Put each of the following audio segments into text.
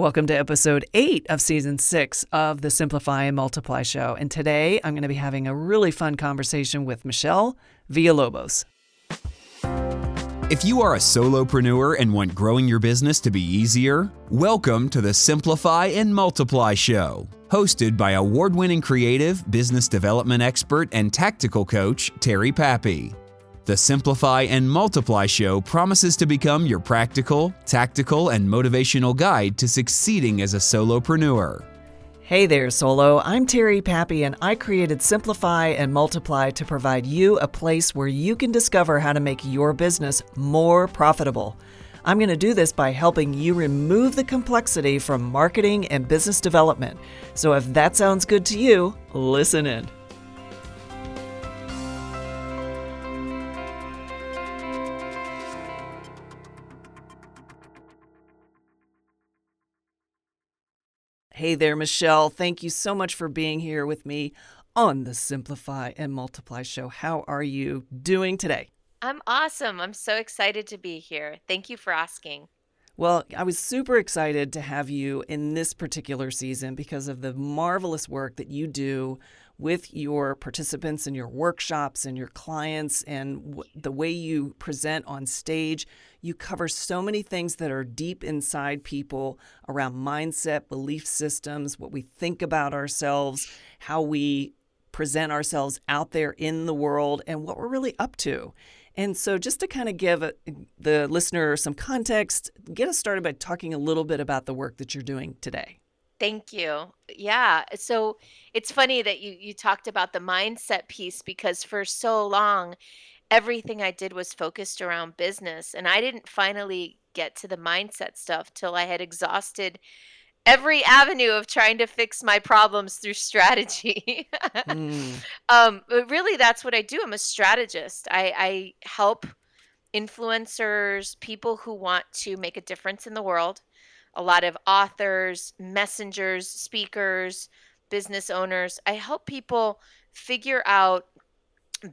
Welcome to episode eight of season six of the Simplify and Multiply show. And today I'm going to be having a really fun conversation with Michelle Villalobos. If you are a solopreneur and want growing your business to be easier, welcome to the Simplify and Multiply show. Hosted by award winning creative, business development expert, and tactical coach, Terry Pappy. The Simplify and Multiply Show promises to become your practical, tactical, and motivational guide to succeeding as a solopreneur. Hey there, Solo. I'm Terry Pappy, and I created Simplify and Multiply to provide you a place where you can discover how to make your business more profitable. I'm going to do this by helping you remove the complexity from marketing and business development. So if that sounds good to you, listen in. Hey there, Michelle. Thank you so much for being here with me on the Simplify and Multiply show. How are you doing today? I'm awesome. I'm so excited to be here. Thank you for asking. Well, I was super excited to have you in this particular season because of the marvelous work that you do with your participants and your workshops and your clients and w- the way you present on stage. You cover so many things that are deep inside people around mindset, belief systems, what we think about ourselves, how we present ourselves out there in the world, and what we're really up to. And so, just to kind of give a, the listener some context, get us started by talking a little bit about the work that you're doing today. Thank you. Yeah. So it's funny that you you talked about the mindset piece because for so long everything I did was focused around business and I didn't finally get to the mindset stuff till I had exhausted every avenue of trying to fix my problems through strategy. mm. um, but really, that's what I do. I'm a strategist. I, I help influencers, people who want to make a difference in the world, a lot of authors, messengers, speakers, business owners. I help people figure out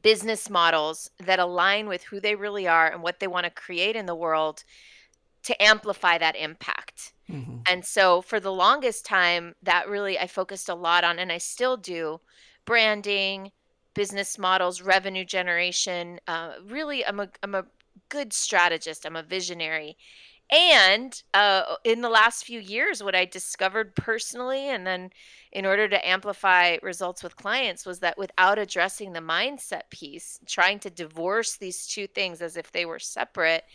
business models that align with who they really are and what they want to create in the world to amplify that impact. Mm-hmm. And so for the longest time, that really I focused a lot on, and I still do branding, business models, revenue generation. Uh, really, I'm a, I'm a good strategist, I'm a visionary. And uh, in the last few years, what I discovered personally, and then in order to amplify results with clients, was that without addressing the mindset piece, trying to divorce these two things as if they were separate,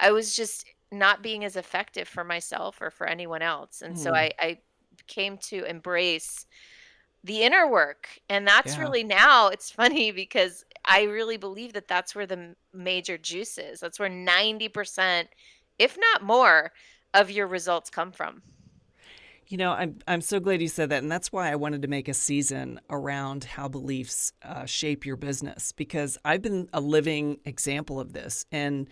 I was just not being as effective for myself or for anyone else. And mm. so I, I came to embrace the inner work. And that's yeah. really now, it's funny because I really believe that that's where the major juice is. That's where 90%, if not more, of your results come from. You know, I'm I'm so glad you said that, and that's why I wanted to make a season around how beliefs uh, shape your business because I've been a living example of this, and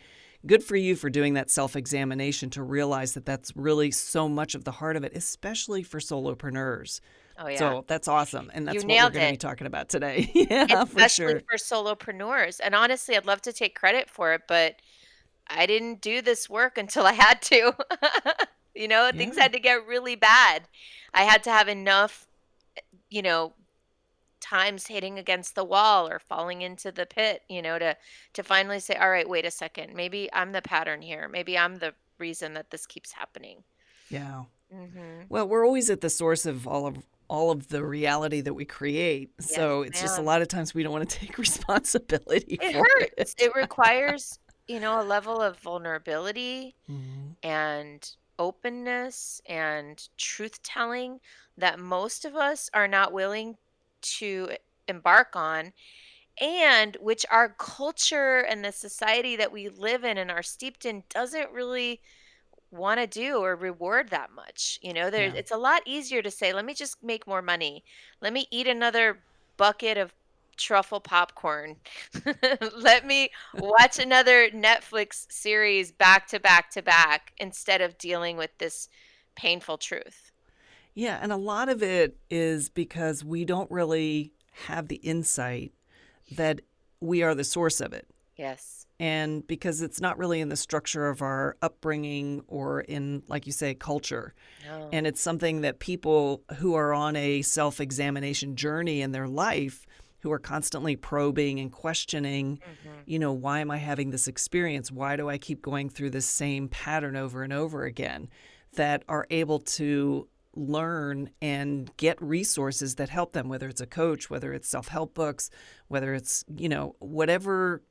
good for you for doing that self examination to realize that that's really so much of the heart of it, especially for solopreneurs. Oh yeah. So that's awesome. And that's what we're going to be talking about today. yeah, especially for, sure. for solopreneurs. And honestly, I'd love to take credit for it, but I didn't do this work until I had to. you know, yeah. things had to get really bad. I had to have enough, you know, times hitting against the wall or falling into the pit, you know, to to finally say, all right, wait a second, maybe I'm the pattern here. Maybe I'm the reason that this keeps happening. Yeah. Mm-hmm. Well, we're always at the source of all of all of the reality that we create. Yes, so it's ma'am. just a lot of times we don't want to take responsibility. It hurts. It. it. requires, you know, a level of vulnerability mm-hmm. and openness and truth telling that most of us are not willing to embark on and which our culture and the society that we live in and are steeped in doesn't really want to do or reward that much. You know, there yeah. it's a lot easier to say, let me just make more money. Let me eat another bucket of truffle popcorn. let me watch another Netflix series back to back to back instead of dealing with this painful truth. Yeah, and a lot of it is because we don't really have the insight that we are the source of it. Yes. and because it's not really in the structure of our upbringing or in like you say culture No. and it's something that people who are on a self-examination journey in their life who are constantly probing and questioning Mhm. you know why am i having this experience why do i keep going through this same pattern over and over again that are able to learn and get resources that help them whether it's a coach whether it's self-help books whether it's you know whatever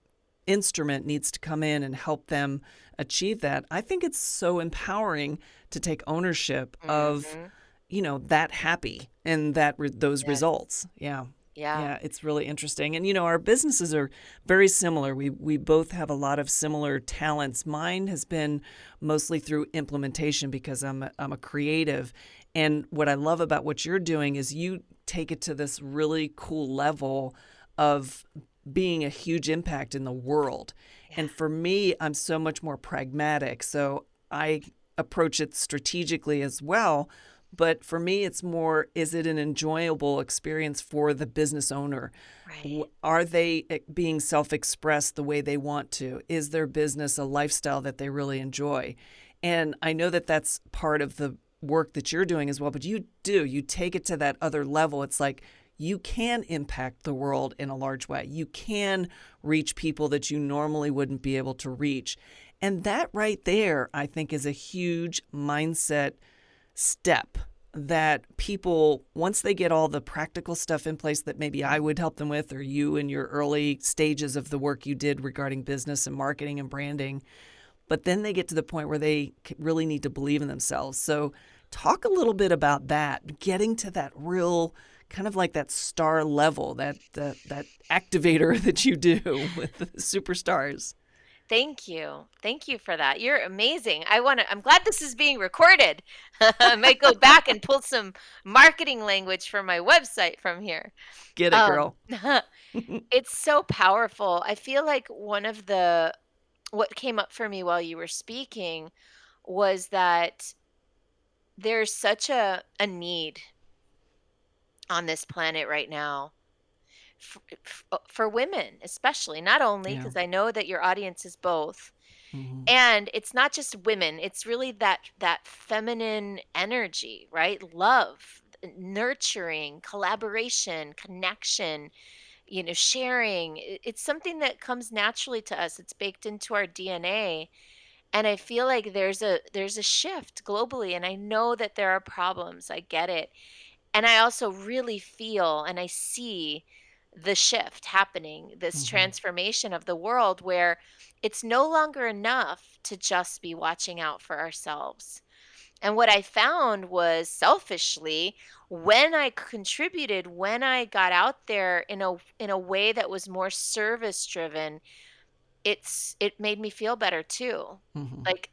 instrument needs to come in and help them achieve that i think it's so empowering to take ownership of Mhm. you know that happy and that re- those Yes. results yeah Yeah. yeah, it's really interesting. And you know, our businesses are very similar. We we both have a lot of similar talents. Mine has been mostly through implementation because I'm a, I'm a creative. And what I love about what you're doing is you take it to this really cool level of being a huge impact in the world. And for me, I'm so much more pragmatic. So I approach it strategically as well. But for me, it's more is it an enjoyable experience for the business owner? Right. Are they eh, being self expressed the way they want to? Is their business a lifestyle that they really enjoy? And I know that that's part of the work that you're doing as well, but you do, you take it to that other level. It's like you can impact the world in a large way. You can reach people that you normally wouldn't be able to reach. And that right there, I think, is a huge mindset step that people once they get all the practical stuff in place that maybe I would help them with or you in your early stages of the work you did regarding business and marketing and branding but then they get to the point where they really need to believe in themselves. So talk a little bit about that getting to that real kind of like that star level that that, that activator that you do with the superstars Thank you. Thank you for that. You're amazing. I want to I'm glad this is being recorded. I might go back and pull some marketing language for my website from here. get it Um, girl it's so powerful. I feel like one of the what came up for me while you were speaking was that there's such a a need on this planet right now for, for women especially not only Yeah. because i know that your audience is both Mhm. and it's not just women it's really that that feminine energy right love nurturing collaboration connection you know sharing it's something that comes naturally to us it's baked into our dna and i feel like there's a there's a shift globally and i know that there are problems i get it and i also really feel and i see the shift happening this Mhm. transformation of the world where it's no longer enough to just be watching out for ourselves and what I found was selfishly when I contributed, when I got out there in a in a way that was more service driven, it's it made me feel better too. Mhm. Like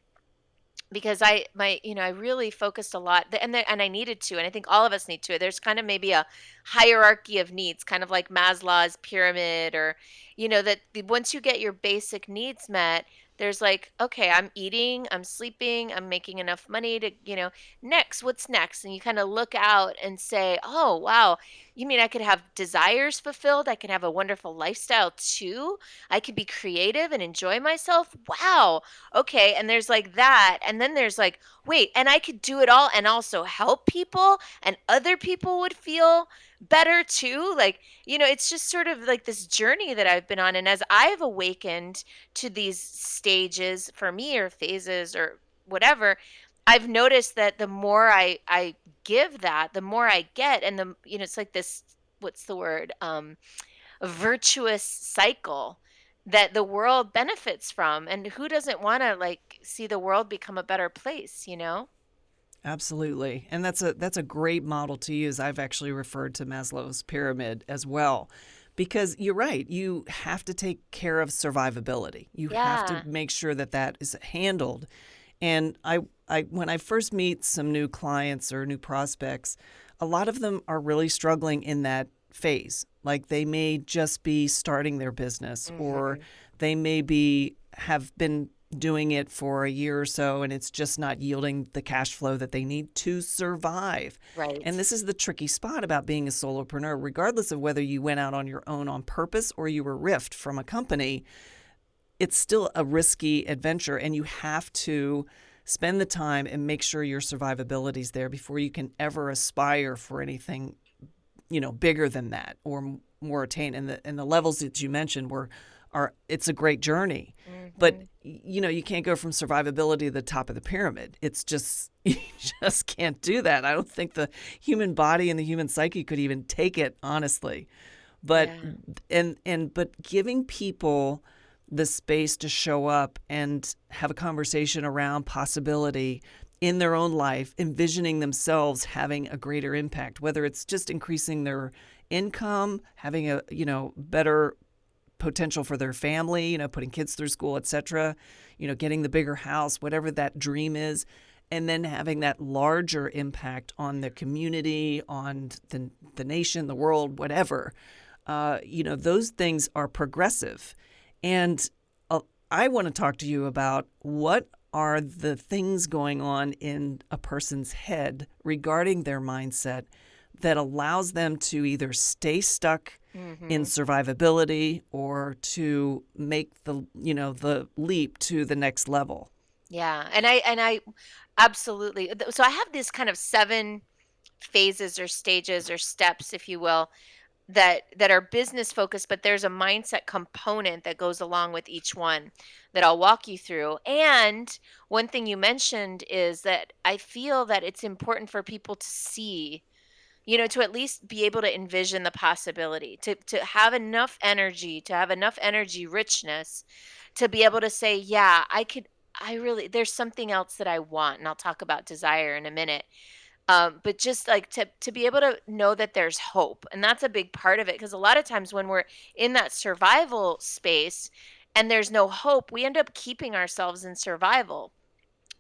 because I my you know I really focused a lot and there, and I needed to and I think all of us need to. There's kind of maybe a hierarchy of needs, kind of like Maslow's pyramid or you know that the, once you get your basic needs met, there's like okay, I'm eating, I'm sleeping, I'm making enough money to, you know, next, what's next? And you kind of look out and say, "Oh, wow, you mean I could have desires fulfilled? I can have a wonderful lifestyle too? I could be creative and enjoy myself? Wow." okay and there's like that and then there's like wait and i could do it all and also help people and other people would feel better too like you know it's just sort of like this journey that i've been on and as i've awakened to these stages for me or phases or whatever i've noticed that the more i i give that the more i get and the you know it's like this what's the word um virtuous cycle that the world benefits from and who doesn't want to like see the world become a better place you know Absolutely. And that's a that's a great model to use. I've actually referred to Maslow's pyramid as well. Because you're right, you have to take care of survivability. You have to make sure that that is handled. And I I when I first meet some new clients or new prospects, a lot of them are really struggling in that phase. Like they may just be starting their business or mm-hmm. they may be have been doing it for a year or so and it's just not yielding the cash flow that they need to survive. right And this is the tricky spot about being a solopreneur, regardless of whether you went out on your own on purpose or you were riffed from a company. it's still a risky adventure and you have to spend the time and make sure your survivability is there before you can ever aspire for anything you know bigger than that or more attained. And the and the levels that you mentioned were are it's a great journey. Mm-hmm. but you know you can't go from survivability to the top of the pyramid. It's just you just can't do that. I don't think the human body and the human psyche could even take it honestly. But yeah. and and but giving people the space to show up and have a conversation around possibility in their own life, envisioning themselves having a greater impact, whether it's just increasing their income, having a you know better potential for their family, you know, putting kids through school, etc., you know, getting the bigger house, whatever that dream is, and then having that larger impact on the community, on the the nation, the world, whatever. Uh, you know, those things are progressive and uh, I want to talk to you about what are the things going on in a person's head regarding their mindset that allows them to either stay stuck mm-hmm. in survivability or to make the you know the leap to the next level. Yeah, and I and I absolutely so I have this kind of seven phases or stages or steps if you will that that are business focused but there's a mindset component that goes along with each one that I'll walk you through. And one thing you mentioned is that I feel that it's important for people to see you know to at least be able to envision the possibility to to have enough energy to have enough energy richness to be able to say yeah I could I really there's something else that I want and I'll talk about desire in a minute um, but just like to to be able to know that there's hope and that's a big part of it because a lot of times when we're in that survival space and there's no hope we end up keeping ourselves in survival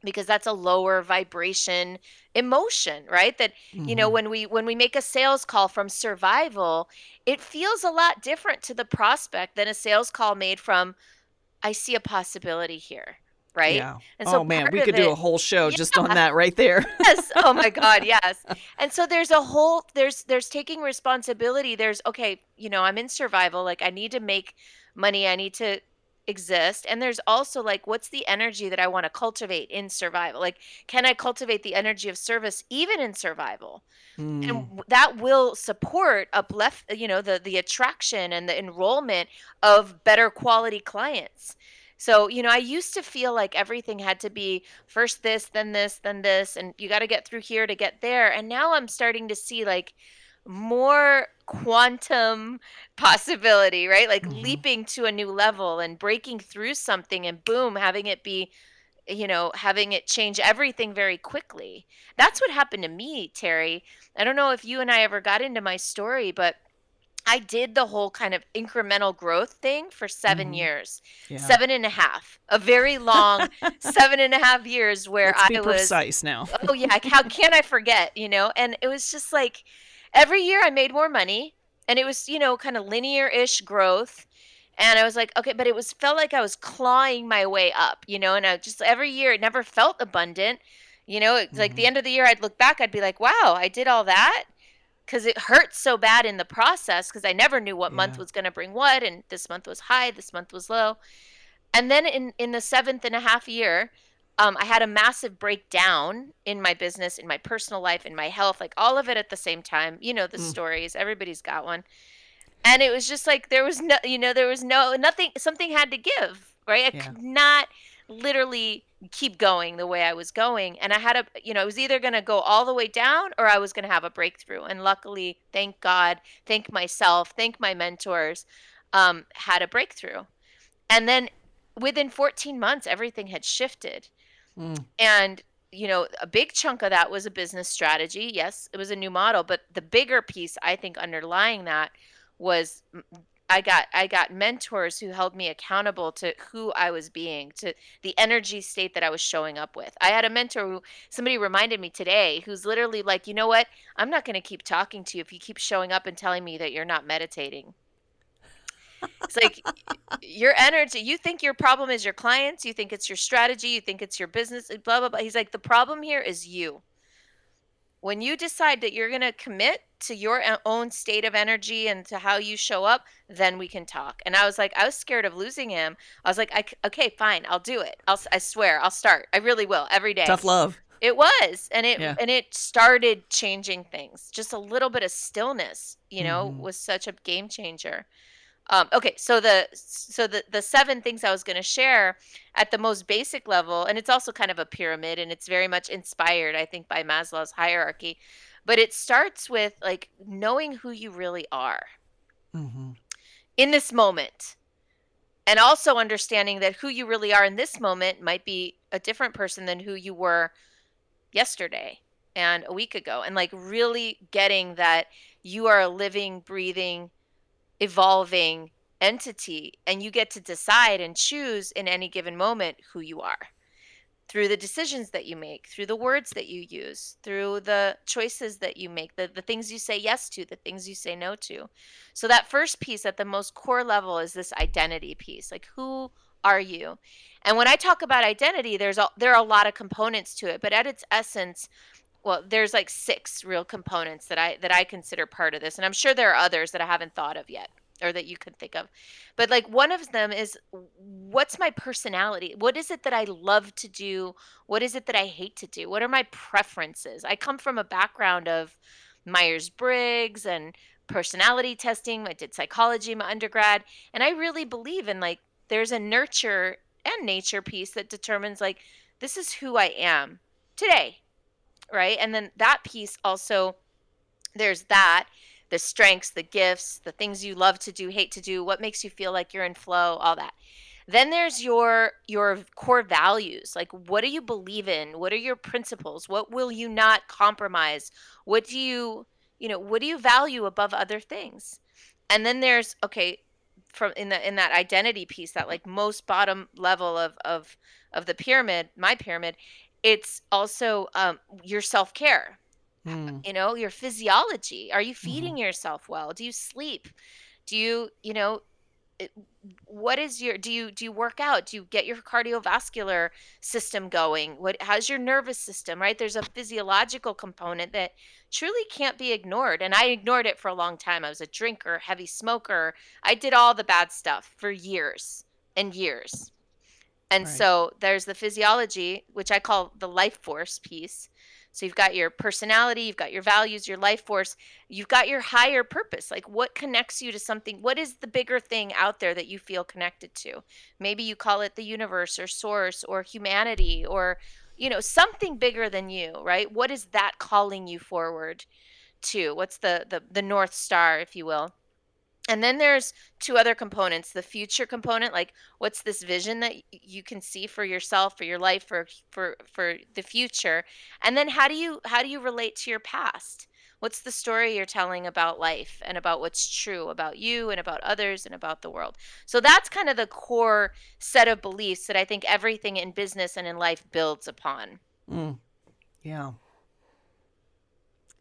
because that's a lower vibration emotion right that mm-hmm. you know mm-hmm. when we when we make a sales call from survival it feels a lot different to the prospect than a sales call made from i see a possibility here right? Yeah. And so oh man, we could it, do a whole show yeah. just on that right there. yes. Oh my God. Yes. And so there's a whole there's there's taking responsibility. There's okay, you know, I'm in survival. Like I need to make money. I need to exist. And there's also like what's the energy that I want to cultivate in survival? Like can I cultivate the energy of service even in survival? Mm. And that will support uplift, you know, the the attraction and the enrollment of better quality clients. So, you know, I used to feel like everything had to be first this, then this, then this, and you got to get through here to get there. And now I'm starting to see like more quantum possibility, right? Like mm-hmm. leaping to a new level and breaking through something and boom, having it be you know, having it change everything very quickly. That's what happened to me, Terry. I don't know if you and I ever got into my story, but I did the whole kind of incremental growth thing for 7 mm-hmm. years, yeah. seven and a half, a very long seven and a half years where Let's I was precise now. oh yeah, how can I forget? You know, and it was just like every year I made more money, and it was you know kind of linear-ish growth, and I was like, okay, but it was felt like I was clawing my way up, you know, and I just every year it never felt abundant. You know, it's mm-hmm. like the mm-hmm. end of the year, I'd look back, I'd be like, wow, I did all that because it hurts so bad in the process because I never knew what yeah. month was going to bring what, and this month was high, this month was low, and then in in the seventh and a half year, um, I had a massive breakdown in my business, in my personal life, in my health, like all of it at the same time. You know the mm. stories; everybody's got one, and it was just like there was no, you know, there was no nothing. Something had to give, right? I yeah. could not literally keep going the way I was going. And I had a, you know, I was either going to go all the way down or I was going to have a breakthrough. And luckily, thank God, thank myself, thank my mentors, um, had a breakthrough. And then within 14 months, everything had shifted. Mm. And, you know, a big chunk of that was a business strategy. Yes, it was a new model, but the bigger piece, I think, underlying that was I got I got mentors who held me accountable to who I was being, to the energy state that I was showing up with. I had a mentor who somebody reminded me today who's literally like, "You know what? I'm not going to keep talking to you if you keep showing up and telling me that you're not meditating." It's like your energy, you think your problem is your clients, you think it's your strategy, you think it's your business, blah blah blah. He's like, "The problem here is you." When you decide that you're going to commit to your own state of energy and to how you show up, then we can talk. And I was like, I was scared of losing him. I was like, I, okay, fine, I'll do it. I'll, I swear, I'll start. I really will every day. Tough love. It was, and it yeah. and it started changing things. Just a little bit of stillness, you know, mm-hmm. was such a game changer. Um, okay, so the so the the seven things I was going to share at the most basic level, and it's also kind of a pyramid, and it's very much inspired, I think, by Maslow's hierarchy, but it starts with like knowing who you really are mm-hmm. in this moment, and also understanding that who you really are in this moment might be a different person than who you were yesterday and a week ago, and like really getting that you are a living, breathing evolving entity and you get to decide and choose in any given moment who you are. Through the decisions that you make through the words that you use through the choices that you make the, the things you say yes to the things you say no to. So that first piece at the most core level is this identity piece like who are you? And when i talk about identity there's a, there are a lot of components to it but at its essence well there's like six real components that i that i consider part of this and i'm sure there are others that i haven't thought of yet or that you could think of. But like one of them is what's my personality? What is it that i love to do? What is it that i hate to do? What are my preferences? I come from a background of myers-briggs and personality testing. I did psychology in my undergrad and i really believe in like there's a nurture and nature piece that determines like this is who i am today right? And then that piece also, there's that the strengths, the gifts, the things you love to do, hate to do, what makes you feel like you're in flow, all that. Then there's your your core values. Like what do you believe in? What are your principles? What will you not compromise? What do you, you know, what do you value above other things? And then there's okay, from in the in that identity piece, that like most bottom level of of of the pyramid, my pyramid, it's also um, your self care. Mm. You know, your physiology. Are you feeding mm. yourself well? Do you sleep? Do you, you know, what is your do you do you work out do you get your cardiovascular system going what how's your nervous system right there's a physiological component that truly can't be ignored and i ignored it for a long time i was a drinker heavy smoker i did all the bad stuff for years and years and right. so there's the physiology, which I call the life force piece. So you've got your personality, you've got your values, your life force, you've got your higher purpose. Like what connects you to something? What is the bigger thing out there that you feel connected to? Maybe you call it the universe or source or humanity or you know, something bigger than you, right? What is that calling you forward to? What's the the the north star, if you will? And then there's two other components. The future component, like what's this vision that you can see for yourself, for your life, for for for the future. And then how do you how do you relate to your past? What's the story you're telling about life and about what's true about you and about others and about the world? So that's kind of the core set of beliefs that I think everything in business and in life builds upon. Mm. Yeah.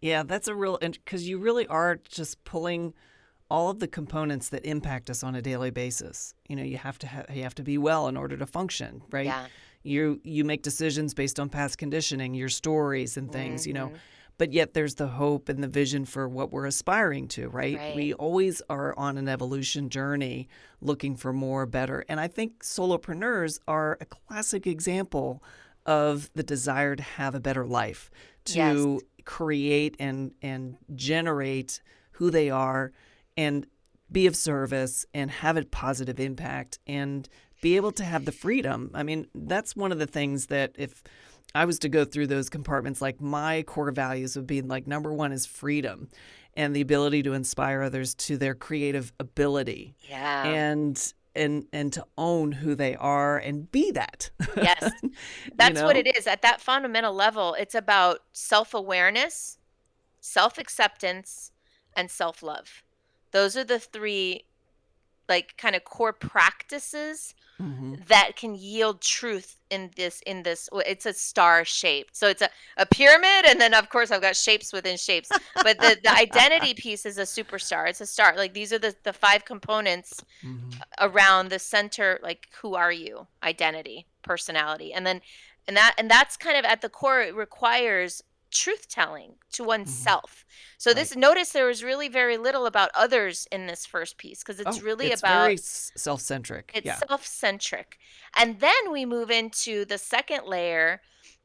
Yeah, that's a real because you really are just pulling all of the components that impact us on a daily basis. You know, you have to ha- you have to be well in order to function, right? Yeah. You you make decisions based on past conditioning, your stories and things, mm-hmm. you know. Mm-hmm. But yet there's the hope and the vision for what we're aspiring to, right? right? We always are on an evolution journey looking for more, better. And I think solopreneurs are a classic example of the desire to have a better life, to yes. create and and generate who they are and be of service and have a positive impact and be able to have the freedom. I mean, that's one of the things that if I was to go through those compartments, like my core values would be like number one is freedom and the ability to inspire others to their creative ability. Yeah. And and and to own who they are and be that. Yes. That's you know? what it is. At that fundamental level, it's about self-awareness, self-acceptance, and self-love. Those are the three like kind of core practices mm-hmm. that can yield truth in this in this it's a star shaped. So it's a, a pyramid and then of course i've got shapes within shapes. But the, the identity piece is a superstar. It's a star. Like these are the, the five components mm-hmm. around the center like who are you? Identity personality. And then and that and that's kind of at the core it requires truth telling to oneself. So this notice there was really very little about others in this first piece because it's Oh, really it's about very self-centric. it's yeah. self-centric. And then we move into the second layer,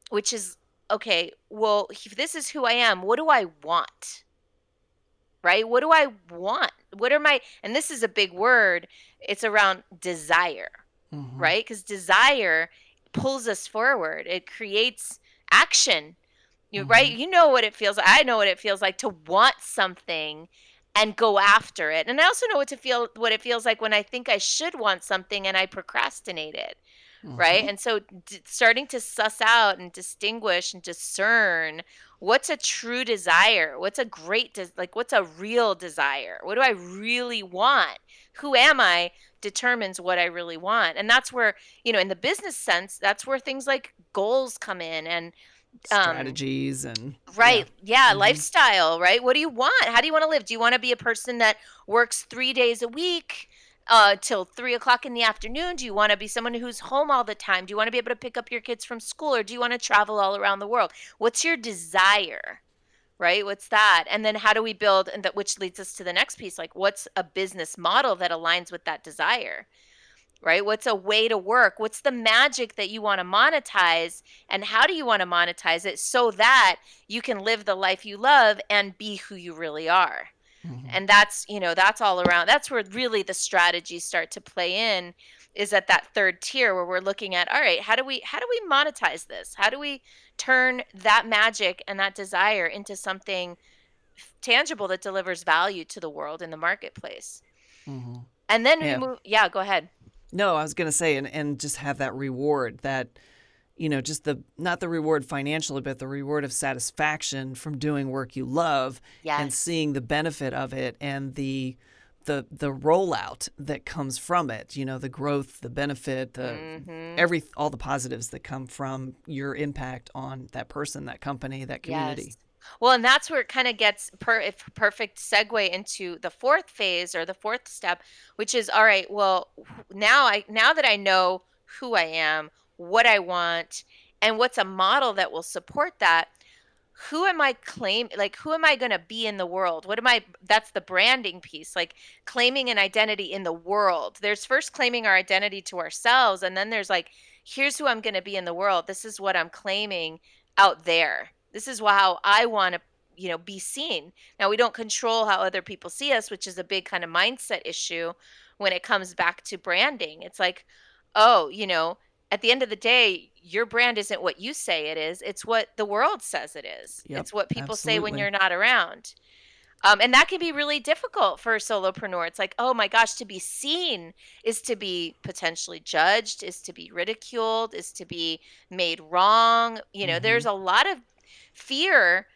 which is okay, well, if this is who I am, what do I want? Right? What do I want? What are my and this is a big word. It's around desire, Mhm. right? Because desire pulls us forward. It creates action. You right? Mhm. You know what it feels like. I know what it feels like to want something and go after it. And I also know what to feel what it feels like when I think I should want something and I procrastinate it right? Mhm. And so d- starting to suss out and distinguish and discern what's a true desire, what's a great des- like what's a real desire? What do I really want? Who am I determines what I really want. And that's where, you know, in the business sense, that's where things like goals come in and um Strategies and yeah. Right. Yeah. Mhm. Lifestyle, right? What do you want? How do you want to live? Do you want to be a person that works three days a week uh, till three o'clock in the afternoon? Do you want to be someone who's home all the time? Do you want to be able to pick up your kids from school or do you want to travel all around the world? What's your desire? Right? What's that? And then how do we build, and that which leads us to the next piece like, what's a business model that aligns with that desire? Right? What's a way to work? What's the magic that you want to monetize? And how do you want to monetize it so that you can live the life you love and be who you really are? Mhm. And that's, you know, that's all around. That's where really the strategies start to play in is at that third tier where we're looking at, all right, how do we how do we monetize this? How do we turn that magic and that desire into something tangible that delivers value to the world in the marketplace? Mhm. And then we Yeah. move yeah, go ahead. No, I was going to say, and, and just have that reward that, you know, just the, not the reward financially, but the reward of satisfaction from doing work you love and seeing the benefit of it and the, the, the rollout that comes from it, you know, the growth, the benefit, the, Mhm. every, all the positives that come from your impact on that person, that company, that community. Yes. Well, and that's where it kind of gets per if perfect segue into the fourth phase or the fourth step, which is all right. Well, now I now that I know who I am, what I want, and what's a model that will support that. Who am I claim like who am I going to be in the world? What am I that's the branding piece, like claiming an identity in the world. There's first claiming our identity to ourselves and then there's like here's who I'm going to be in the world. This is what I'm claiming out there. This is how I want to, you know, be seen. Now we don't control how other people see us, which is a big kind of mindset issue when it comes back to branding. It's like, oh, you know, at the end of the day, your brand isn't what you say it is. It's what the world says it is. Yep, it's what people say when you're not around. Um, and that can be really difficult for a solopreneur. It's like, oh my gosh, to be seen is to be potentially judged, is to be ridiculed, is to be made wrong. You know, Mhm. there's a lot of fear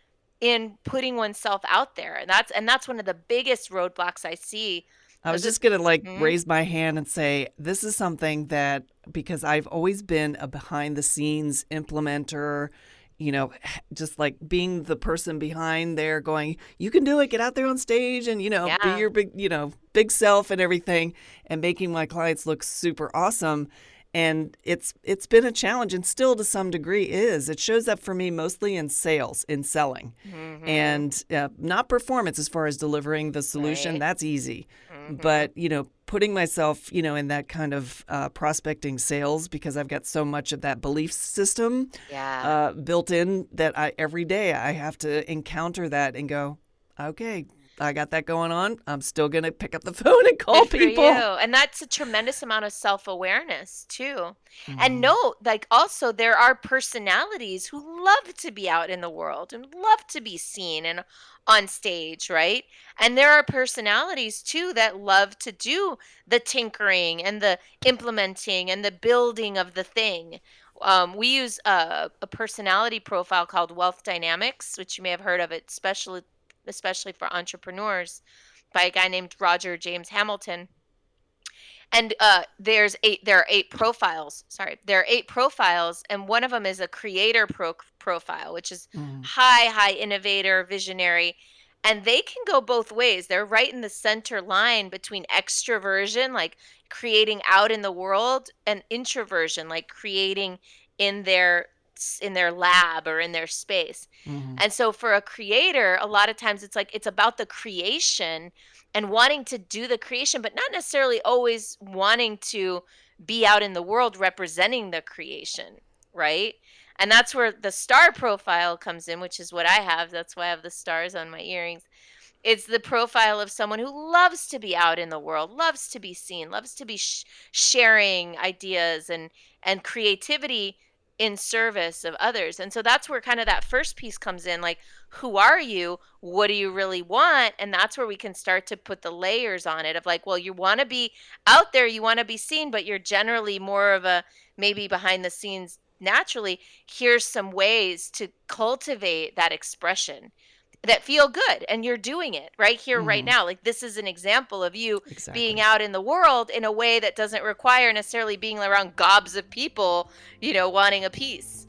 in putting oneself out there. And that's and that's one of the biggest roadblocks I see. I was just going to like Mhm. raise my hand and say, this is something that, because I've always been a behind the scenes implementer, you know, just like being the person behind there going, you can do it, get out there on stage and, you know, Yeah. be your big, you know, big self and everything and making my clients look super awesome. And it's it's been a challenge and still to some degree is. It shows up for me mostly in sales, in selling Mhm. and uh, not performance as far as delivering the solution Right. that's easy Mhm. but you know putting myself you know in that kind of uh, prospecting sales because i've got so much of that belief system yeah. uh, built in that i every day i have to encounter that and go okay i got that going on i'm still gonna pick up the phone and call Good people. And that's a tremendous amount of self awareness, too. And Mhm. note, like, also, there are personalities who love to be out in the world and love to be seen and on stage, right? And there are personalities, too, that love to do the tinkering and the implementing and the building of the thing. Um, we use a, a personality profile called Wealth Dynamics, which you may have heard of it, especially especially for entrepreneurs, by a guy named Roger James Hamilton and uh, there's eight there are eight profiles sorry there are eight profiles and one of them is a creator pro- profile which is Mm. high high innovator visionary and they can go both ways they're right in the center line between extroversion like creating out in the world and introversion like creating in their in their lab or in their space. Mhm. And so for a creator, a lot of times it's like it's about the creation and wanting to do the creation, but not necessarily always wanting to be out in the world representing the creation, right? And that's where the star profile comes in, which is what I have. That's why I have the stars on my earrings. It's the profile of someone who loves to be out in the world, loves to be seen, loves to be sh- sharing ideas and and creativity in service of others. And so that's where kind of that first piece comes in like who are you? What do you really want? And that's where we can start to put the layers on it of like, well, you want to be out there, you want to be seen, but you're generally more of a maybe behind the scenes naturally. Here's some ways to cultivate that expression that feel good and you're doing it right here right Mhm. now like this is an example of you Exactly. being out in the world in a way that doesn't require necessarily being around gobs of people you know wanting a piece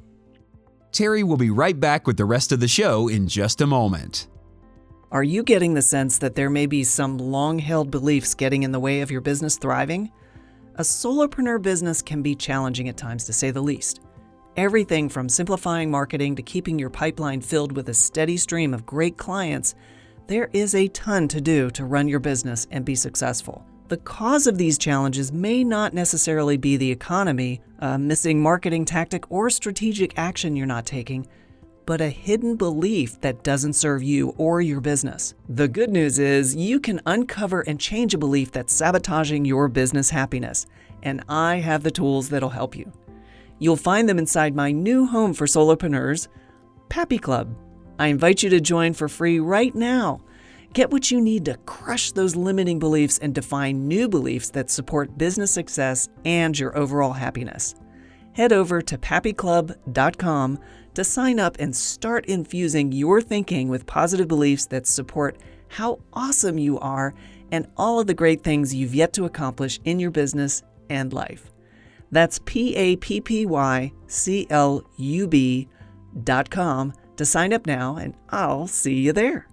Terry will be right back with the rest of the show in just a moment. Are you getting the sense that there may be some long held beliefs getting in the way of your business thriving? A solopreneur business can be challenging at times, to say the least. Everything from simplifying marketing to keeping your pipeline filled with a steady stream of great clients, there is a ton to do to run your business and be successful. The cause of these challenges may not necessarily be the economy, a missing marketing tactic, or strategic action you're not taking but a hidden belief that doesn't serve you or your business. The good news is you can uncover and change a belief that's sabotaging your business happiness, and I have the tools that'll help you. You'll find them inside my new home for solopreneurs, Pappy Club. I invite you to join for free right now. Get what you need to crush those limiting beliefs and define new beliefs that support business success and your overall happiness head over to pappyclub.com to sign up and start infusing your thinking with positive beliefs that support how awesome you are and all of the great things you've yet to accomplish in your business and life. That's P A P P Y C L U B dot com to sign up now, and I'll see you there.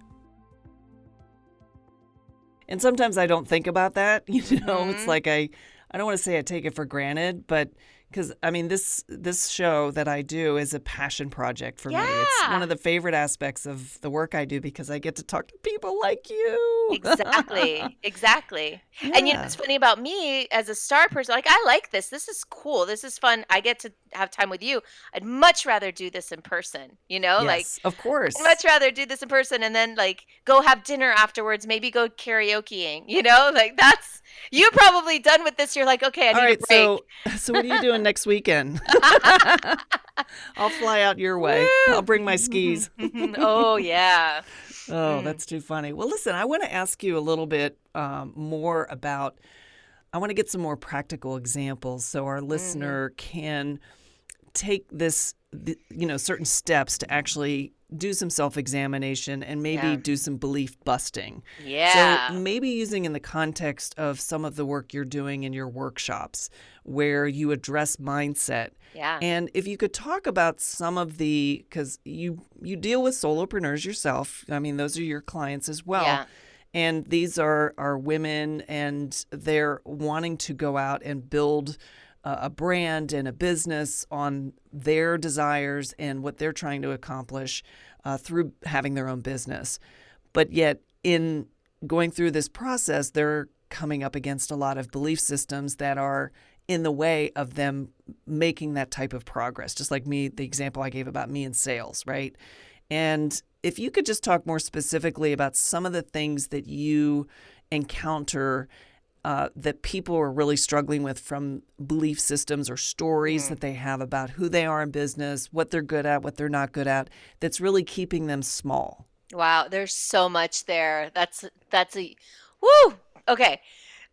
And sometimes I don't think about that. You know, it's Mhm. like I, I don't want to say I take it for granted, but because I mean this this show that I do is a passion project for me. It's one of the favorite aspects of the work I do because I get to talk to people like you. exactly. Exactly. And you know Yeah. what's funny about me as a star person like i like this. This is cool. This is fun. I get to have time with you. I'd much rather do this in person you know? Like of course. I'd much rather do this in person and then like go have dinner afterwards maybe go karaokeing you know? Like that's you're probably done with this. You're like okay i need All right, a break. so so what are you doing next weekend? I'll fly out your way. I'll bring my skis. oh yeah Oh, Mm. that's too funny. Well, listen, I want to ask you a little bit um, more about. I want to get some more practical examples so our Mm-hmm. listener can take this, th- you know, certain steps to actually do some self-examination and maybe Yeah. do some belief busting. yeah So maybe using in the context of some of the work you're doing in your workshops where you address mindset. yeah And if you could talk about some of the cuz you you deal with solopreneurs yourself. I mean those are your clients as well. Yeah. And these are are women and they're wanting to go out and build a brand and a business on their desires and what they're trying to accomplish uh, through having their own business. But yet, in going through this process, they're coming up against a lot of belief systems that are in the way of them making that type of progress. Just like me, the example I gave about me in sales, right? And if you could just talk more specifically about some of the things that you encounter uh, that people are really struggling with from belief systems or stories that they have about who they are in business, what they're good at, what they're not good at, that's really keeping them small. Wow, there's so much there. That's that's a woo. Okay.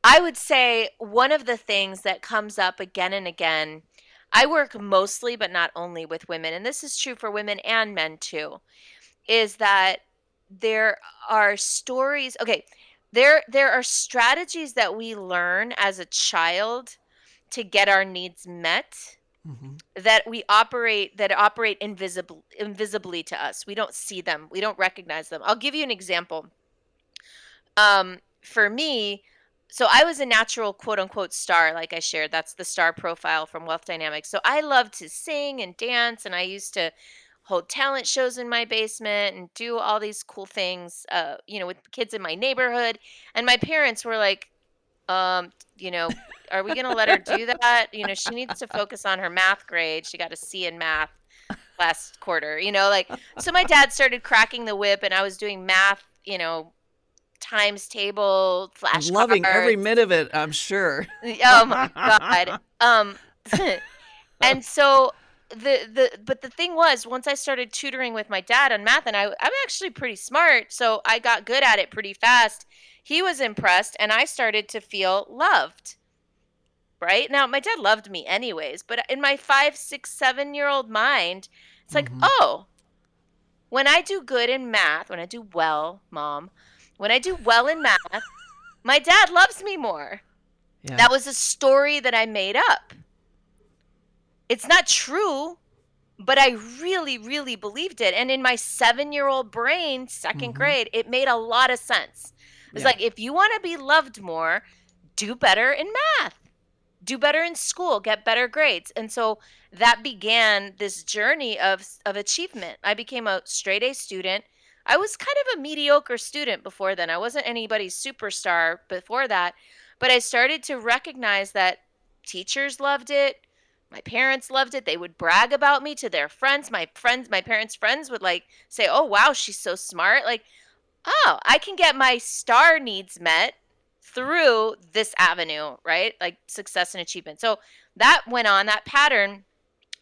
I would say one of the things that comes up again and again, I work mostly but not only with women, and this is true for women and men too, is that there are stories, okay, there there are strategies that we learn as a child to get our needs met Mhm. that we operate that operate invisible invisibly to us. We don't see them. We don't recognize them. I'll give you an example. Um, for me, so I was a natural quote unquote star, like I shared. That's the star profile from Wealth Dynamics. So I loved to sing and dance, and I used to hold talent shows in my basement and do all these cool things, uh, you know, with kids in my neighborhood. And my parents were like, um, you know, are we going to let her do that? You know, she needs to focus on her math grade. She got a C in math last quarter, you know, like, so my dad started cracking the whip and I was doing math, you know, times table, flashcards. Loving every minute of it, I'm sure. oh my god. Um, and so the the but the thing was, once I started tutoring with my dad on math, and I I'm actually pretty smart, so I got good at it pretty fast. He was impressed, and I started to feel loved. Right now, my dad loved me anyways, but in my five, six, seven year old mind, it's like, mm-hmm. oh, when I do good in math, when I do well, mom, when I do well in math, my dad loves me more. Yeah. That was a story that I made up. It's not true, but I really, really believed it. And in my seven year old brain, 2nd mm-hmm. grade, it made a lot of sense. It's yeah. like, if you want to be loved more, do better in math, do better in school, get better grades. And so that began this journey of, of achievement. I became a straight A student I was kind of a mediocre student before then. I wasn't anybody's superstar before that, but I started to recognize that teachers loved it. My parents loved it. They would brag about me to their friends. My friends, my parents' friends would like say, "Oh, wow, she's so smart." Like, "Oh, I can get my star needs met through this avenue, right? Like success and achievement." So, that went on that pattern.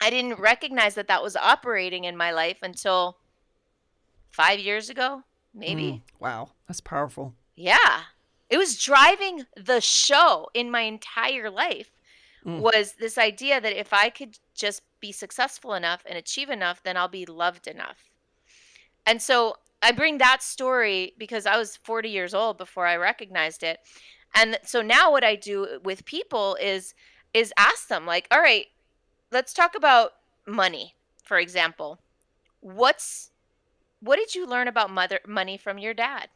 I didn't recognize that that was operating in my life until five years ago, maybe. Mm, wow, that's powerful. Yeah. It was driving the show in my entire life mm. was this idea that if I could just be successful enough and achieve enough, then I'll be loved enough. And so I bring that story because I was 40 years old before I recognized it. And so now what I do with people is is ask them like, "All right, let's talk about money, for example. What's what did you learn about mother money from your dad?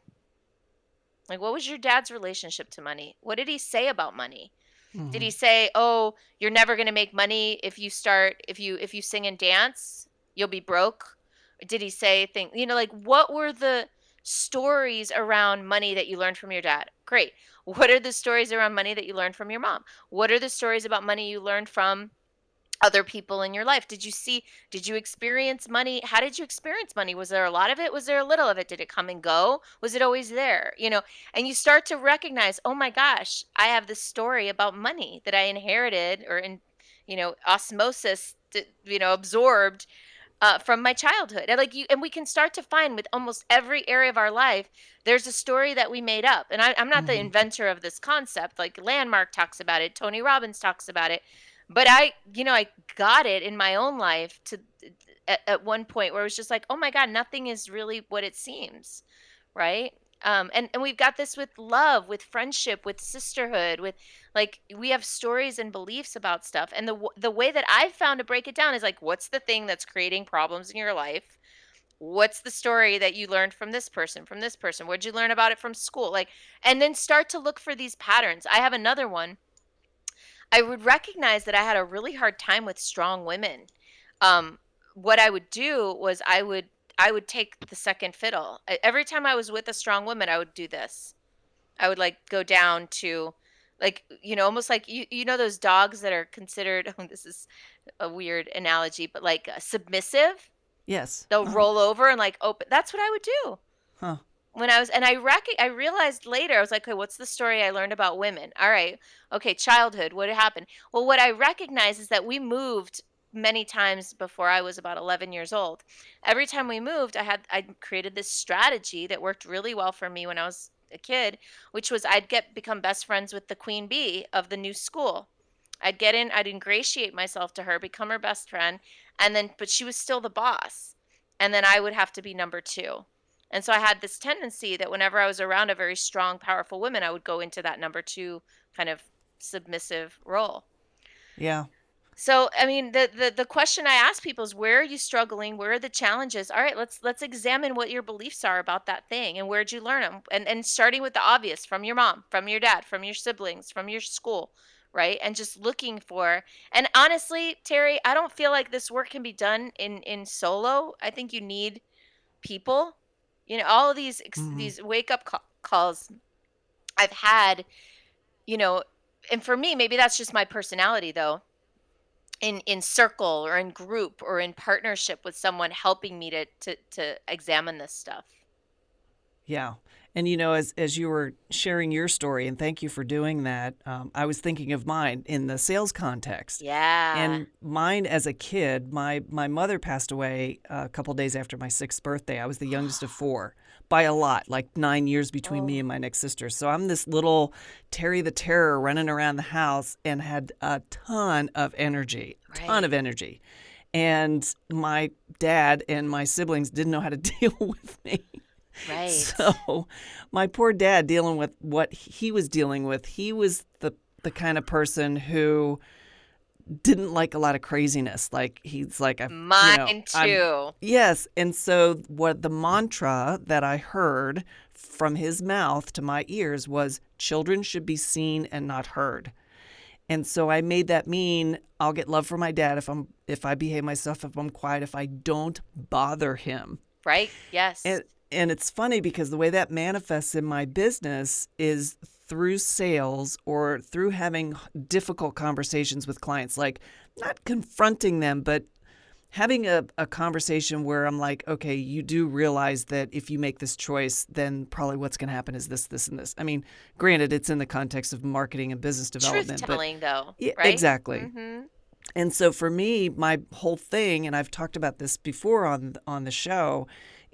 Like what was your dad's relationship to money? What did he say about money? Mm-hmm. Did he mm-hmm. say, "Oh, you're never going to make money if you start if you if you sing and dance, you'll be broke?" Or did he say things, you know, like what were the stories around money that you learned from your dad? Great. What are the stories around money that you learned from your mom? What are the stories about money you learned from other people in your life? Did you see did you experience money? How did you experience money? Was there a lot of it? Was there a little of it? Did it come and go? Was it always there? You know and you start to recognize oh my gosh i have this story about money that i inherited or in you know osmosis you know absorbed uh, from my childhood. And like you and we can start to find with almost every area of our life there's a story that we made up. And I, i'm not mm-hmm. the inventor of this concept. Like landmark talks about it. Tony robbins talks about it but I, you know, I got it in my own life to at, at one point where it was just like, oh my God, nothing is really what it seems, right? Um, and and we've got this with love, with friendship, with sisterhood, with like we have stories and beliefs about stuff. And the the way that I've found to break it down is like, what's the thing that's creating problems in your life? What's the story that you learned from this person, from this person? Where'd you learn about it from school? Like, and then start to look for these patterns. I have another one I would recognize that I had a really hard time with strong women. Um, what I would do was I would I would take the second fiddle. Every time I was with a strong woman, I would do this. I would like go down to like you know almost like you you know those dogs that are considered oh, this is a weird analogy but like uh, submissive yes they'll uh-huh. roll over and like open that's what i would do huh when I was and I rec- I realized later I was like, okay, what's the story I learned about women? All right, okay, childhood, what happened? Well, what I recognize is that we moved many times before I was about 11 years old. Every time we moved, I had I created this strategy that worked really well for me when I was a kid, which was I'd get become best friends with the queen bee of the new school. I'd get in, I'd ingratiate myself to her, become her best friend, and then but she was still the boss. And then I would have to be number 2 and so I had this tendency that whenever I was around a very strong, powerful woman, I would go into that number two kind of submissive role. Yeah. So, I mean, the, the the question I ask people is where are you struggling? Where are the challenges? All right, let's let's examine what your beliefs are about that thing and where'd you learn them? And and starting with the obvious from your mom, from your dad, from your siblings, from your school, right? And just looking for and honestly, Terry, I don't feel like this work can be done in in solo. I think you need people. You know, all of these ex- hmm these wake up ca- calls I've had, you know, and for me, maybe that's just my personality though in in circle or in group or in partnership with someone helping me to to to examine this stuff. Yeah. And you know, as as you were sharing your story, and thank you for doing that, um, I was thinking of mine in the sales context. Yeah. And mine as a kid, my my mother passed away a couple days after my sixth birthday. I was the youngest of four by a lot, like nine years between me Oh, and my next sister. So I'm this little Terry the Terror running around the house and had a ton of energy, ton of energy. And my dad and my siblings didn't know how to deal with me. Right. So, my poor dad dealing with what he was dealing with, he was the the kind of person who didn't like a lot of craziness. Like he's like I, you know, Mine I'm yes. And so what the mantra that I heard from his mouth to my ears was children should be seen and not heard. And so I made that mean I'll get love from my dad if I'm if I behave myself, if I'm quiet, if I don't bother him. Right? Yes. And and it's funny because the way that manifests in my business is through sales or through having difficult conversations with clients, like not confronting them, but having a, a conversation where I'm like, okay, you do realize that if you make this choice, then probably what's going to happen is this, this, and this. I mean, granted, it's in the context of marketing and business development, but telling though, yeah, right? exactly. Mhm. And so for me, my whole thing, and I've talked about this before on on the show,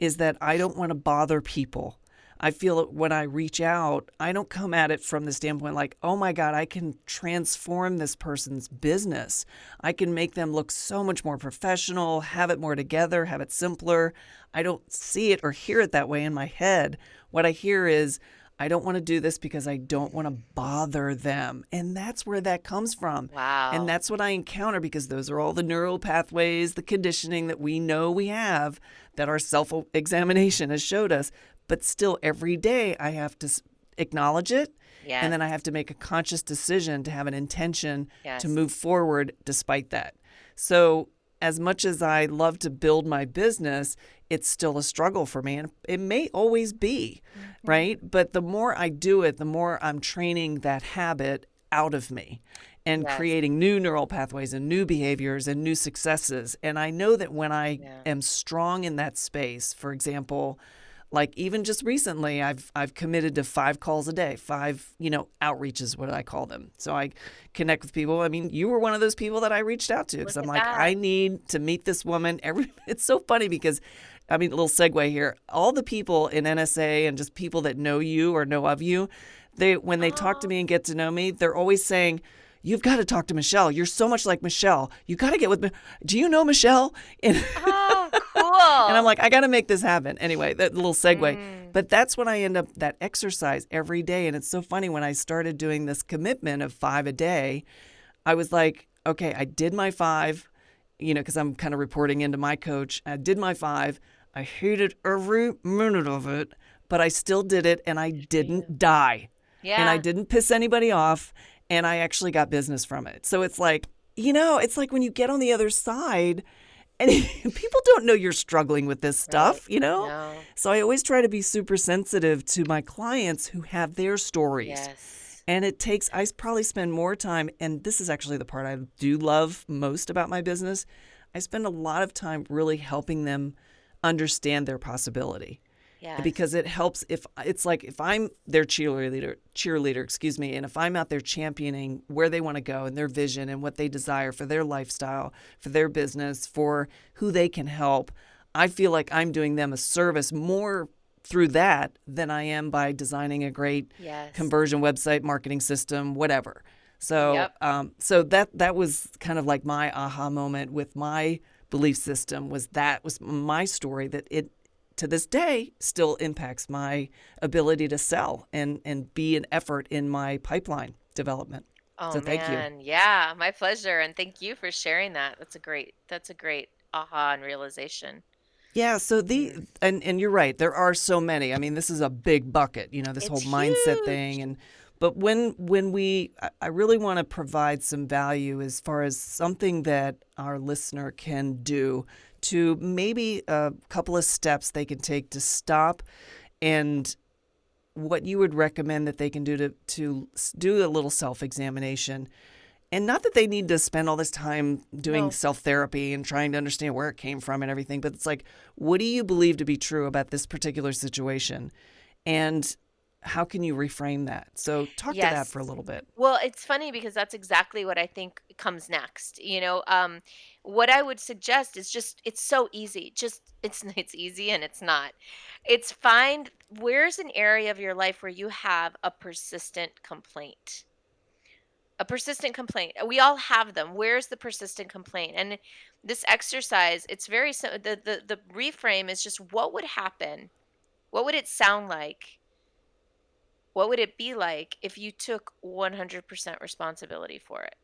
is that I don't want to bother people. I feel that when I reach out, I don't come at it from the standpoint like, oh my God, I can transform this person's business. I can make them look so much more professional, have it more together, have it simpler. I don't see it or hear it that way in my head. What I hear is, I don't want to do this because I don't want to bother them. And that's where that comes from. Wow. And that's what I encounter because those are all the neural pathways, the conditioning that we know we have that our self examination has showed us. But still, every day I have to acknowledge it. Yes. And then I have to make a conscious decision to have an intention to move forward despite that. So, as much as I love to build my business, it's still a struggle for me. And it may always be, Mhm. right? But the more I do it, the more I'm training that habit out of me and Yes. creating new neural pathways and new behaviors and new successes. And I know that when I Yeah. am strong in that space, for example, like even just recently I've I've committed to 5 calls a day, 5, you know, outreaches what I call them. So I connect with people. I mean, you were one of those people that I reached out to cuz I'm like that. I need to meet this woman. Every it's so funny because I mean, a little segue here. All the people in NSA and just people that know you or know of you, they when they talk to me and get to know me, they're always saying, "You've got to talk to Michelle. You're so much like Michelle. You got to get with me. Do you know Michelle?" And oh, and I'm like, I got to make this happen. Anyway, that little segue. Mm. But that's when I end up that exercise every day. And it's so funny when I started doing this commitment of five a day, I was like, okay, I did my five, you know, because I'm kind of reporting into my coach. I did my five. I hated every minute of it, but I still did it and I Good for you. didn't die Yeah. and I didn't piss anybody off and I actually got business from it. So it's like, you know, it's like when you get on the other side and people don't know you're struggling with this Right. stuff, you know? No. So I always try to be super sensitive to my clients who have their stories. Yes. And it takes, I probably spend more time, and this is actually the part I do love most about my business. I spend a lot of time really helping them understand their possibility Yes. because it helps if it's like if I'm their cheerleader, cheerleader, excuse me, and if I'm out there championing where they want to go and their vision and what they desire for their lifestyle, for their business, for who they can help, I feel like I'm doing them a service more through that than I am by designing a great Yes. conversion website, marketing system, whatever. So, Yep. um, so that that was kind of like my aha moment with my belief system was that was my story that it to this day still impacts my ability to sell and and be an effort in my pipeline development. Oh So thank you. man, yeah, my pleasure, and thank you for sharing that. That's a great that's a great aha and realization. Yeah, so the Mm. and and you're right. There are so many. I mean, this is a big bucket, you know, this whole mindset huge. thing and but when when we I really want to provide some value as far as something that our listener can do to maybe a couple of steps they can take to stop and what you would recommend that they can do to to do a little self-examination and not that they need to spend all this time doing No. self therapy and trying to understand where it came from and everything, but it's like, what do you believe to be true about this particular situation? And how can you reframe that? So, talk to that for a little bit. Well, it's funny because that's exactly what I think comes next. You know, um, what I would suggest is just it's so easy. Just it's it's easy and it's not. It's find where's an area of your life where you have a persistent complaint. A persistent complaint. We all have them. Where's the persistent complaint? And this exercise, it's very the the the reframe is just what would happen? What would it sound like? What would it be like if you took 100% responsibility for it?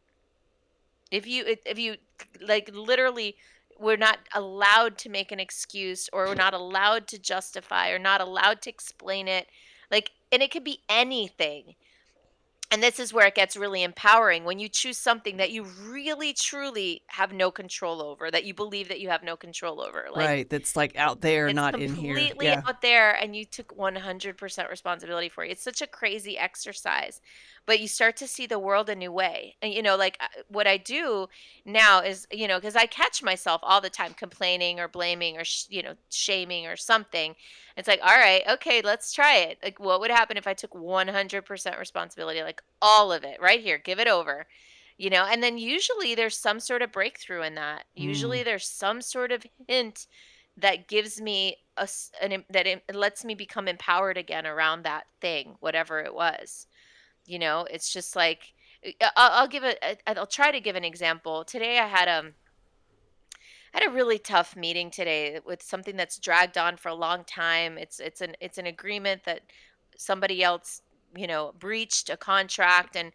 If you if you like literally we're not allowed to make an excuse or we're not allowed to justify or not allowed to explain it. Like and it could be anything. And this is where it gets really empowering when you choose something that you really truly have no control over, that you believe that you have no control over. Like Right. That's like out there, not in here. completely Yeah. out there and you took 100% responsibility for it. It's such a crazy exercise, but you start to see the world a new way. And you know, like uh, what I do now is, you know, because I catch myself all the time complaining or blaming or, sh- you know, shaming or something. It's like, all right, okay, let's try it. Like, what would happen if I took 100% responsibility, like all of it right here, give it over? You know, and then usually there's some sort of breakthrough in that. Mm. Usually there's some sort of hint that gives me a an that it lets me become empowered again around that thing whatever it was you know it's just like I- i'll, I'll give a- i'll try to give an example. Today i had um I had a really tough meeting today with something that's dragged on for a long time. It's it's an it's an agreement that somebody else you know breached a contract and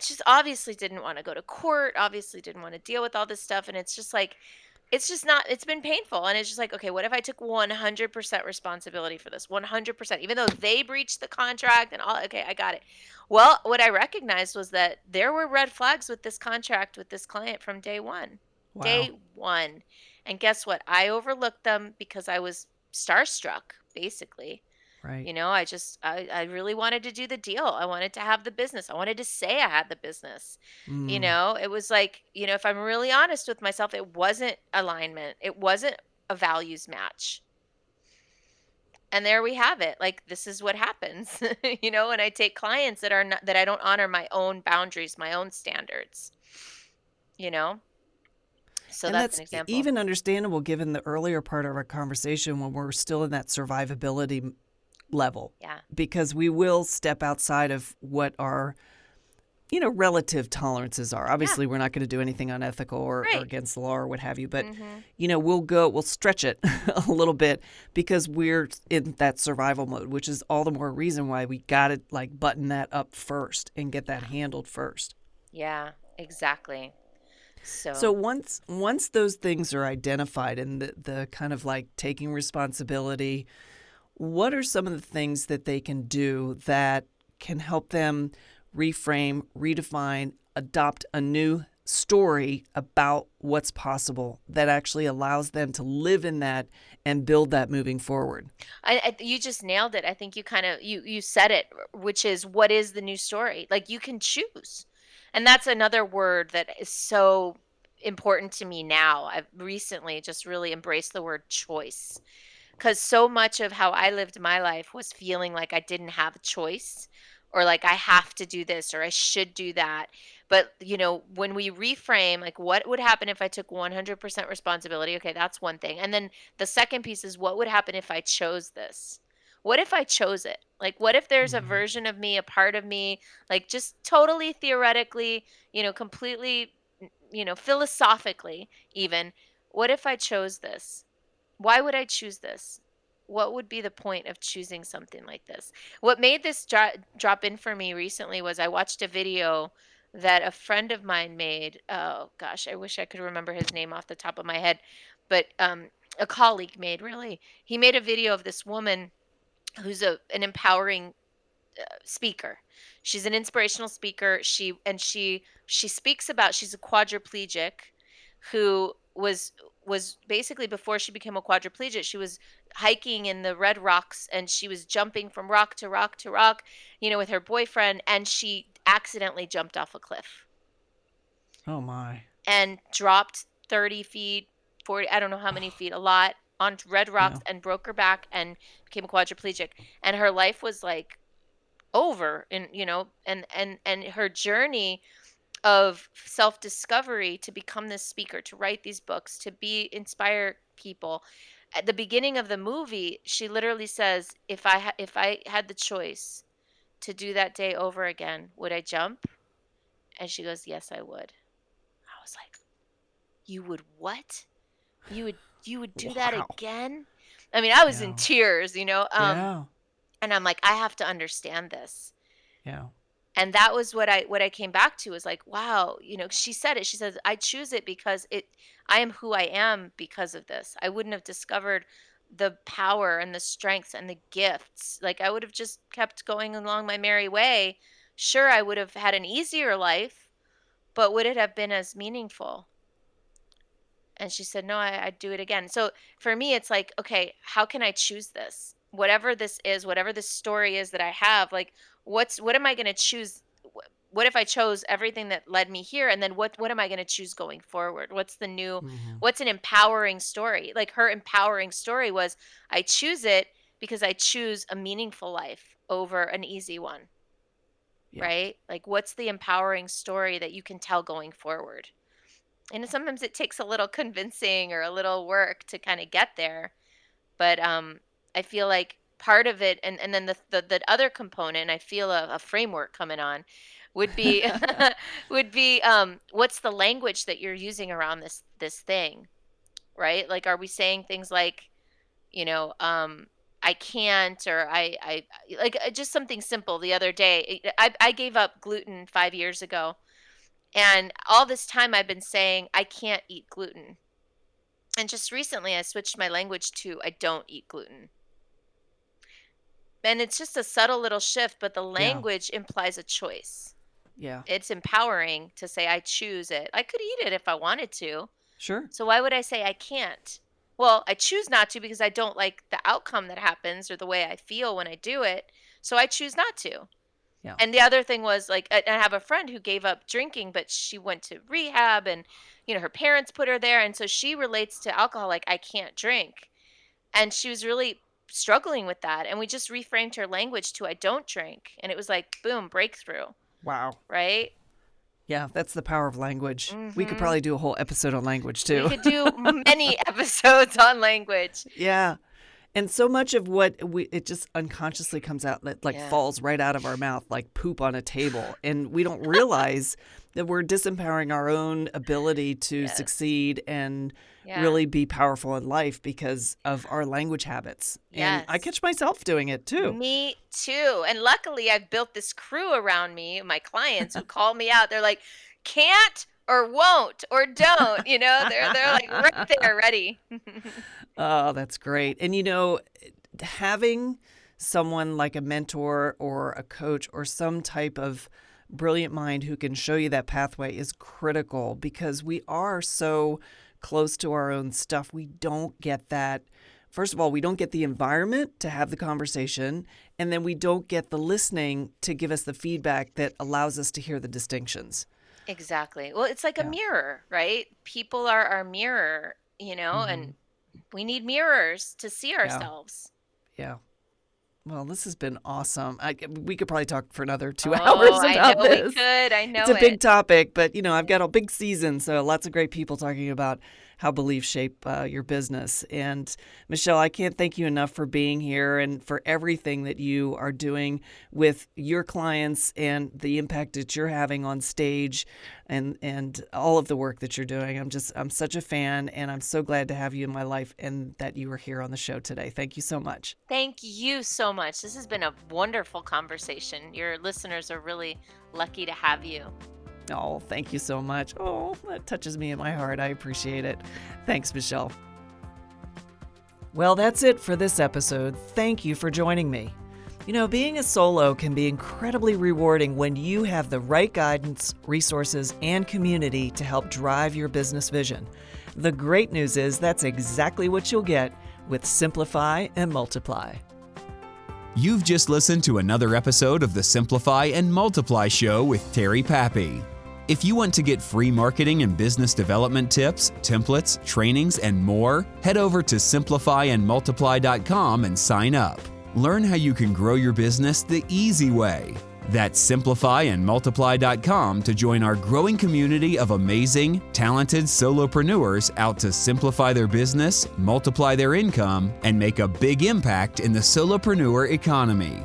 just obviously didn't want to go to court obviously didn't want to deal with all this stuff. And it's just like it's just not it's been painful and it's just like okay what if i took 100% responsibility for this? 100% even though they breached the contract and all okay i got it. Well what i recognized was that there were red flags with this contract with this client from day one day one. And guess what? I overlooked them because i was starstruck basically Right. you know i just I, I really wanted to do the deal i wanted to have the business i wanted to say i had the business you Mm. know, it was like, you know, if I'm really honest with myself, it wasn't alignment. It wasn't a values match. And there we have it. Like this is what happens. you know, and I take clients that are not that I don't honor my own boundaries, my own standards, you know? So And that's that's an example. even understandable given the earlier part of our conversation when we're still in that survivability level, Yeah. because we will step outside of what our you know relative tolerances are. Yeah. Obviously, we're not going to do anything unethical or, or against the law or what have you, but Mhm. you know we'll go we'll stretch it a little bit because we're in that survival mode, which is all the more reason why we got to like button that up first and get that handled first. Yeah, exactly. So So, once once those things are identified and the, the kind of like taking responsibility, what are some of the things that they can do that can help them reframe, redefine, adopt a new story about what's possible that actually allows them to live in that and build that moving forward? I, I you just nailed it. I think you kind of you you said it, which is what is the new story? Like you can choose. And that's another word that is so important to me now. I've recently just really embraced the word choice because so much of how I lived my life was feeling like I didn't have a choice or like I have to do this or I should do that. But, you know, when we reframe, like what would happen if I took 100% responsibility? Okay, that's one thing. And then the second piece is what would happen if I chose this? What if I chose it? Like, what if there's a Mhm. version of me, a part of me, like just totally theoretically, you know, completely, you know, philosophically, even, what if I chose this? Why would I choose this? What would be the point of choosing something like this? What made this dro- drop in for me recently was I watched a video that a friend of mine made. Oh gosh, I wish I could remember his name off the top of my head, but um, a colleague made really. He made a video of this woman who's a an empowering uh, speaker. She's an inspirational speaker. She and she she speaks about she's a quadriplegic who was was basically before she became a quadriplegic, she was hiking in the red rocks and she was jumping from rock to rock to rock, you know, with her boyfriend and she accidentally jumped off a cliff. Oh my. And dropped 30 feet, 40, I don't know how many feet, a lot on red rocks and broke her back and became a quadriplegic. And her life was like over and you know and and and her journey of self discovery to become this speaker, to write these books, to be inspire people. At the beginning of the movie, she literally says, "If I ha- if I had the choice to do that day over again, would I jump?" And she goes, "Yes, I would." I was like, "You would what? You would you would do wow. that again?" I mean, I was yeah. in tears, you know. Um, yeah. And I'm like, I have to understand this. Yeah and that was what i what i came back to was like wow you know she said it she says i choose it because it i am who i am because of this. I wouldn't have discovered the power and the strengths and the gifts. Like i would have just kept going along my merry way. Sure i would have had an easier life but would it have been as meaningful? And she said no I, i'd do it again. So for me it's like okay how can i choose this whatever this is whatever this story is that i have like what's what am I going to choose? What if I chose everything that led me here, and then what what am I going to choose going forward? What's the new? Mm-hmm. What's an empowering story? Like her empowering story was, I choose it because I choose a meaningful life over an easy one. Yeah. Right? Like, what's the empowering story that you can tell going forward? And sometimes it takes a little convincing or a little work to kind of get there. But um, I feel like part of it and, and then the, the, the other component i feel a, a framework coming on would be would be um, what's the language that you're using around this this thing right? Like are we saying things like you know um, i can't or i i like uh, just something simple the other day i i gave up gluten 5 years ago and all this time i've been saying i can't eat gluten and just recently i switched my language to i don't eat gluten and it's just a subtle little shift but the language yeah. implies a choice. Yeah. It's empowering to say i choose it. I could eat it if i wanted to. Sure. So why would i say i can't? Well i choose not to because i don't like the outcome that happens or the way i feel when i do it. So i choose not to. Yeah. And the other thing was like I have a friend who gave up drinking, but she went to rehab and you know her parents put her there. And so she relates to alcohol like I can't drink. And she was really struggling with that and we just reframed her language to I don't drink and it was like boom breakthrough. Wow. Right? Yeah, that's the power of language. Mm-hmm. We could mm-hmm. probably do a whole episode on language too. We could do many episodes on language. Yeah. And so much of what we it just unconsciously comes out that like yeah. falls right out of our mouth like poop on a table and we don't realize that we're disempowering our own ability to yes. succeed and yeah. really be powerful in life because of our language habits. Yes. And I catch myself doing it too. Me too. And luckily, I've built this crew around me, my clients who call me out. They're like, can't or won't or don't, you know, they're, they're like right there ready. oh, that's great. And, you know, having someone like a mentor or a coach or some type of brilliant mind who can show you that pathway is critical because we are so close to our own stuff. We don't get that. First of all, we don't get the environment to have the conversation, and then we don't get the listening to give us the feedback that allows us to hear the distinctions. Exactly. Well, it's like yeah. a mirror, right? People are our mirror, you know, mm-hmm. and we need mirrors to see ourselves. Yeah. yeah. Well, this has been awesome. I, we could probably talk for another two oh, hours about I know this. We could. I know it's a it. big topic, but you know, I've got a big season, so lots of great people talking about how beliefs shape uh, your business. And Michelle, I can't thank you enough for being here and for everything that you are doing with your clients and the impact that you're having on stage and and all of the work that you're doing. I'm just I'm such a fan and I'm so glad to have you in my life and that you were here on the show today. Thank you so much. Thank you so much. This has been a wonderful conversation. Your listeners are really lucky to have you. Oh, thank you so much. Oh, that touches me in my heart. I appreciate it. Thanks, Michelle. Well, that's it for this episode. Thank you for joining me. You know, being a solo can be incredibly rewarding when you have the right guidance, resources, and community to help drive your business vision. The great news is that's exactly what you'll get with Simplify and Multiply. You've just listened to another episode of the Simplify and Multiply Show with Terry Pappy. If you want to get free marketing and business development tips, templates, trainings, and more, head over to simplifyandmultiply.com and sign up. Learn how you can grow your business the easy way. That's simplifyandmultiply.com to join our growing community of amazing, talented solopreneurs out to simplify their business, multiply their income, and make a big impact in the solopreneur economy.